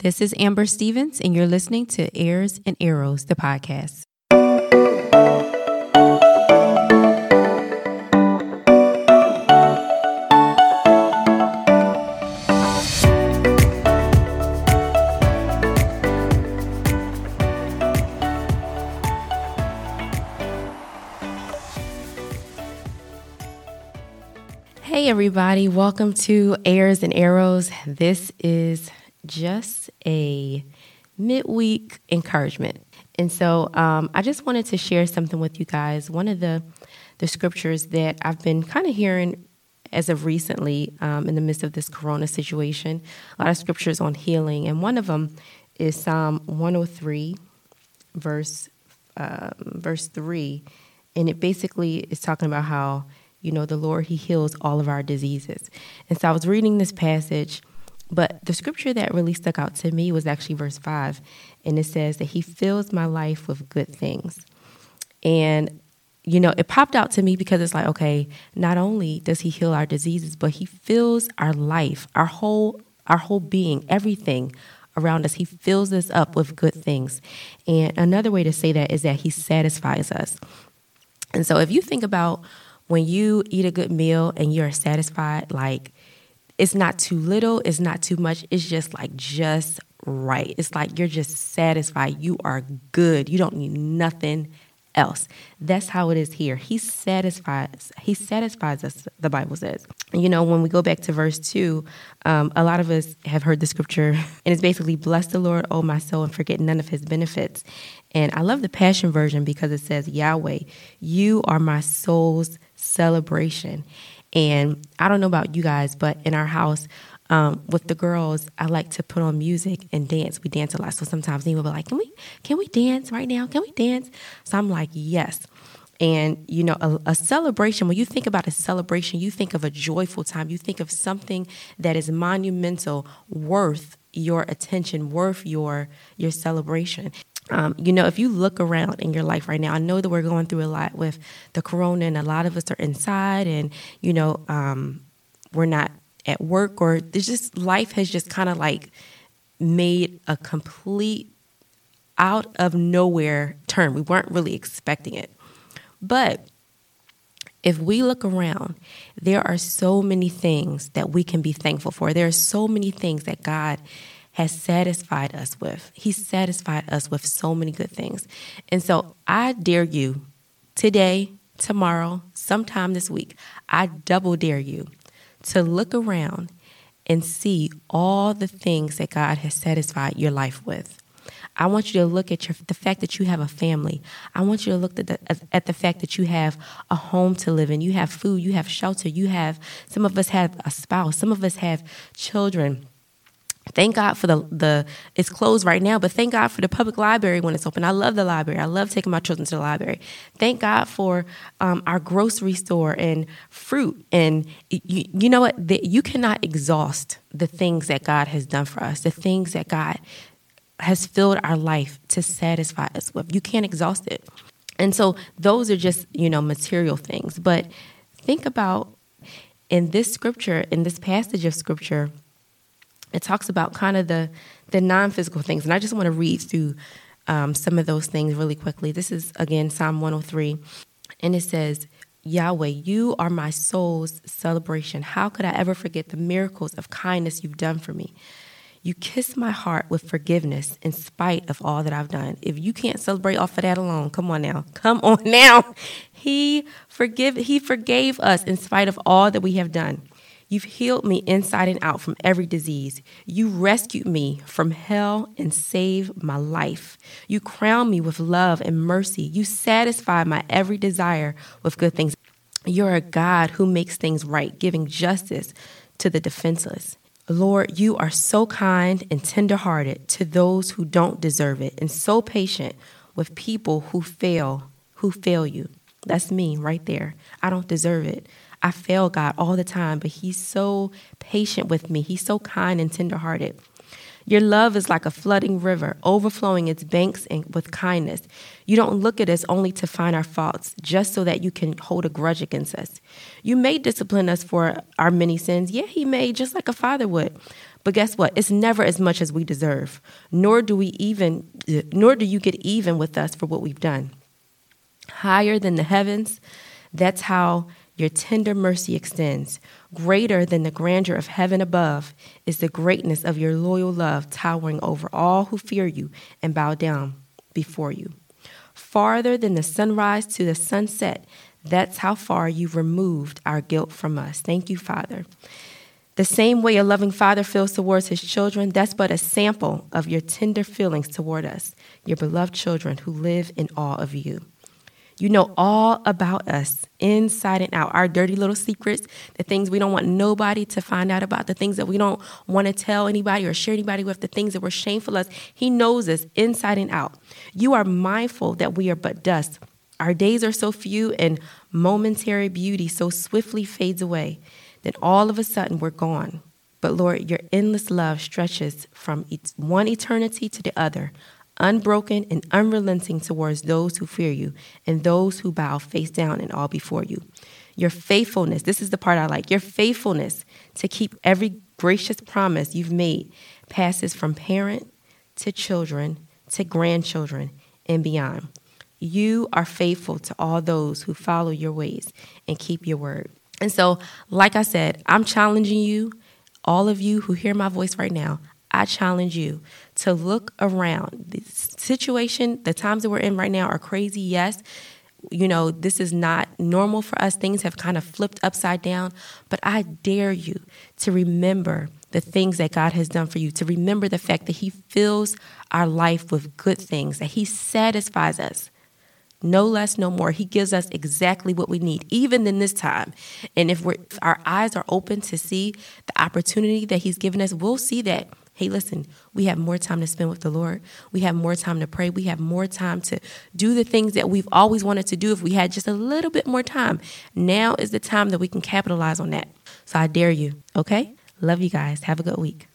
This is Amber Stevens, and you're listening to Heirs and Arrows, the podcast. Hey, everybody, welcome to Heirs and Arrows. This is just a midweek encouragement. And so um, I just wanted to share something with you guys. One of the, the scriptures that I've been kind of hearing as of recently um, in the midst of this corona situation, a lot of scriptures on healing. And one of them is Psalm 103, verse, um, verse 3. And it basically is talking about how, you know, the Lord, He heals all of our diseases. And so I was reading this passage but the scripture that really stuck out to me was actually verse 5. And it says that he fills my life with good things. And, you know, it popped out to me because it's like, okay, not only does he heal our diseases, but he fills our life, our whole, our whole being, everything around us. He fills us up with good things. And another way to say that is that he satisfies us. And so if you think about when you eat a good meal and you're satisfied, like it's not too little, it's not too much. It's just like just right. It's like you're just satisfied. You are good. You don't need nothing else. That's how it is here. He satisfies. He satisfies us. The Bible says. You know, when we go back to verse two, um, a lot of us have heard the scripture, and it's basically, "Bless the Lord, O my soul, and forget none of His benefits." And I love the Passion version because it says, "Yahweh, you are my soul's celebration." And I don't know about you guys, but in our house, um, with the girls, I like to put on music and dance. We dance a lot, so sometimes Neva will be like, "Can we, can we dance right now? Can we dance?" So I'm like, "Yes." And you know, a, a, celebration. When you think about a celebration, you think of a joyful time. You think of something that is monumental, worth your attention, worth your your celebration. Um, you know, if you look around in your life right now, I know that we're going through a lot with the corona, and a lot of us are inside, and you know, um, we're not at work, or there's just life has just kind of like made a complete out of nowhere turn. We weren't really expecting it, but if we look around, there are so many things that we can be thankful for. There are so many things that God has satisfied us with. He's satisfied us with so many good things. And so I dare you today, tomorrow, sometime this week, I double dare you to look around and see all the things that God has satisfied your life with. I want you to look at your, the fact that you have a family. I want you to look at the, at the fact that you have a home to live in. You have food, you have shelter, you have, some of us have a spouse, some of us have children Thank God for the the it's closed right now, but thank God for the public library when it's open. I love the library. I love taking my children to the library. Thank God for um, our grocery store and fruit. And you, you know what? The, you cannot exhaust the things that God has done for us. The things that God has filled our life to satisfy us with. You can't exhaust it. And so those are just you know material things. But think about in this scripture, in this passage of scripture it talks about kind of the the non-physical things and i just want to read through um, some of those things really quickly this is again psalm 103 and it says yahweh you are my soul's celebration how could i ever forget the miracles of kindness you've done for me you kiss my heart with forgiveness in spite of all that I've done. If you can't celebrate off of that alone, come on now. Come on now. He forgive he forgave us in spite of all that we have done. You've healed me inside and out from every disease. You rescued me from hell and saved my life. You crown me with love and mercy. You satisfy my every desire with good things. You're a God who makes things right, giving justice to the defenseless. Lord, you are so kind and tenderhearted to those who don't deserve it, and so patient with people who fail, who fail you. That's me right there. I don't deserve it. I fail God all the time, but He's so patient with me. He's so kind and tenderhearted. Your love is like a flooding river, overflowing its banks with kindness. You don't look at us only to find our faults, just so that you can hold a grudge against us. You may discipline us for our many sins. Yeah, He may, just like a father would. But guess what? It's never as much as we deserve. Nor do we even nor do you get even with us for what we've done. Higher than the heavens, that's how your tender mercy extends. Greater than the grandeur of heaven above is the greatness of your loyal love, towering over all who fear you and bow down before you. Farther than the sunrise to the sunset, that's how far you've removed our guilt from us. Thank you, Father. The same way a loving father feels towards his children, that's but a sample of your tender feelings toward us, your beloved children who live in awe of you. You know all about us, inside and out, our dirty little secrets, the things we don't want nobody to find out about, the things that we don't want to tell anybody or share anybody with, the things that were shameful us. He knows us inside and out. You are mindful that we are but dust. Our days are so few and momentary beauty so swiftly fades away that all of a sudden we're gone. But Lord, your endless love stretches from one eternity to the other, unbroken and unrelenting towards those who fear you and those who bow face down and all before you. Your faithfulness, this is the part I like, your faithfulness to keep every gracious promise you've made passes from parent to children to grandchildren and beyond. You are faithful to all those who follow your ways and keep your word. And so, like I said, I'm challenging you, all of you who hear my voice right now, I challenge you to look around. The situation, the times that we're in right now are crazy, yes. You know, this is not normal for us. Things have kind of flipped upside down. But I dare you to remember the things that God has done for you, to remember the fact that He fills our life with good things, that He satisfies us no less, no more. He gives us exactly what we need, even in this time. And if, we're, if our eyes are open to see the opportunity that He's given us, we'll see that. Hey, listen, we have more time to spend with the Lord. We have more time to pray. We have more time to do the things that we've always wanted to do if we had just a little bit more time. Now is the time that we can capitalize on that. So I dare you, okay? Love you guys. Have a good week.